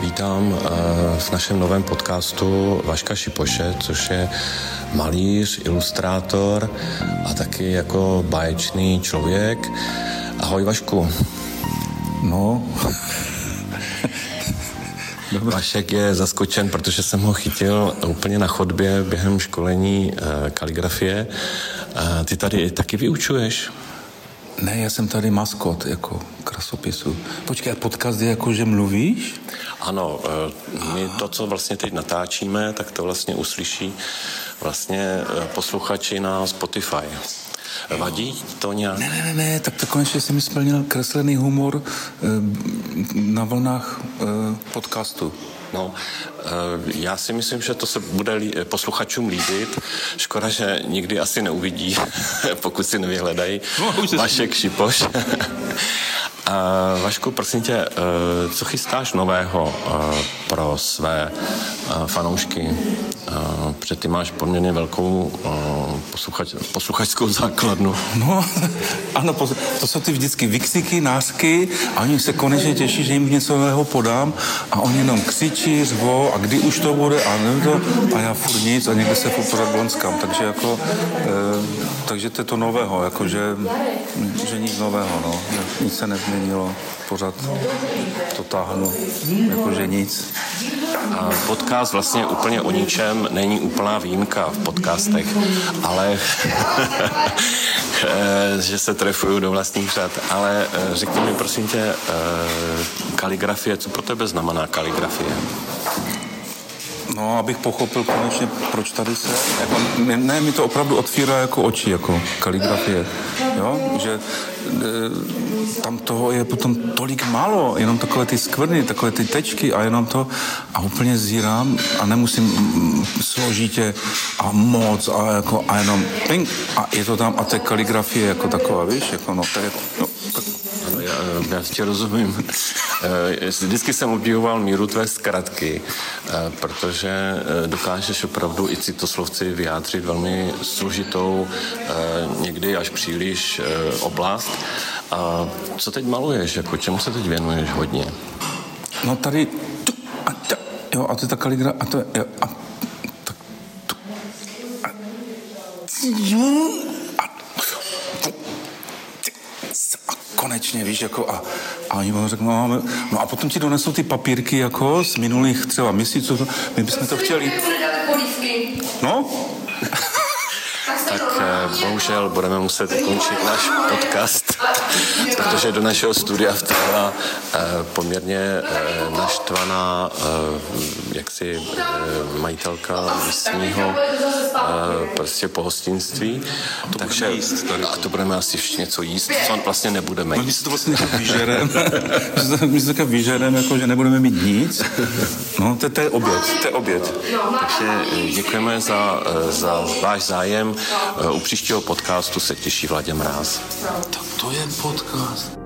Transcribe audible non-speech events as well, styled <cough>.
Vítám eh, v našem novém podcastu Vaška Šipoše, což je malíř, ilustrátor a taky jako báječný člověk. Ahoj Vašku. No. <laughs> Vašek je zaskočen, protože jsem ho chytil úplně na chodbě během školení eh, kaligrafie. Eh, ty tady taky vyučuješ? Ne, já jsem tady maskot jako krasopisu. Počkej, podcast je jako, že mluvíš? Ano, eh, my to, co vlastně teď natáčíme, tak to vlastně uslyší vlastně eh, posluchači na Spotify. Vadí to nějak? Ne, ne, ne, ne, tak to konečně jsem mi splnil kreslený humor eh, na vlnách podcastu. No, já si myslím, že to se bude posluchačům líbit. Škoda, že nikdy asi neuvidí, <laughs> pokud si nevyhledají. No, Vašek Šipoš. <laughs> Uh, Vašku, prosím tě, uh, co chystáš nového uh, pro své uh, fanoušky? Uh, protože ty máš poměrně velkou uh, posluchač, posluchačskou základnu. No, ano, to jsou ty vždycky vyksiky, násky a oni se konečně těší, že jim něco nového podám a oni jenom křičí, řvou a kdy už to bude? A nevím to. A já furt nic a někde se furt blonskám, takže jako, uh, takže to je to nového, jako že, že nic nového, no, nic se nezmění nezměnilo, pořád to táhnu, jakože nic. A podcast vlastně úplně o ničem není úplná výjimka v podcastech, ale <laughs> že se trefuju do vlastních řad. Ale eh, řekni mi prosím tě, eh, kaligrafie, co pro tebe znamená kaligrafie? No, abych pochopil konečně, proč tady se... Jako, ne, mi to opravdu otvírá jako oči, jako kaligrafie. Jo? Že e, tam toho je potom tolik málo, jenom takové ty skvrny, takové ty tečky a jenom to a úplně zírám a nemusím mm, složitě a moc a, jako, a jenom ping a je to tam a té kaligrafie jako taková, víš, jako no, to je, no, já, já tě rozumím. Eh, vždycky jsem obdivoval míru tvé zkratky, eh, protože eh, dokážeš opravdu i citoslovci vyjádřit velmi složitou, někdy až příliš oblast. A co teď maluješ? Jako čemu se teď věnuješ hodně? No tady a, jo, a to je ta kaligra, a to je, jo, a, tak, tu, a, konečně, víš, jako a, a oni mu řeknou, no, máme, no a potom ti donesou ty papírky jako z minulých třeba měsíců, my bychom to chtěli. No? tak eh, bohužel budeme muset ukončit náš podcast, <laughs> protože do našeho studia vtrhla eh, poměrně eh, naštvaná jaksi majitelka místního prostě pohostinství. A to takže jíst, tady a to budeme asi ještě něco jíst, co vlastně nebudeme jíst. My si to vlastně <laughs> vyžerem, my si to vyžerem, jako, že nebudeme mít nic. No, to, to je oběd, to je oběd. Takže děkujeme za, za váš zájem. U příštího podcastu se těší Vladě Mráz. Tak to je podcast.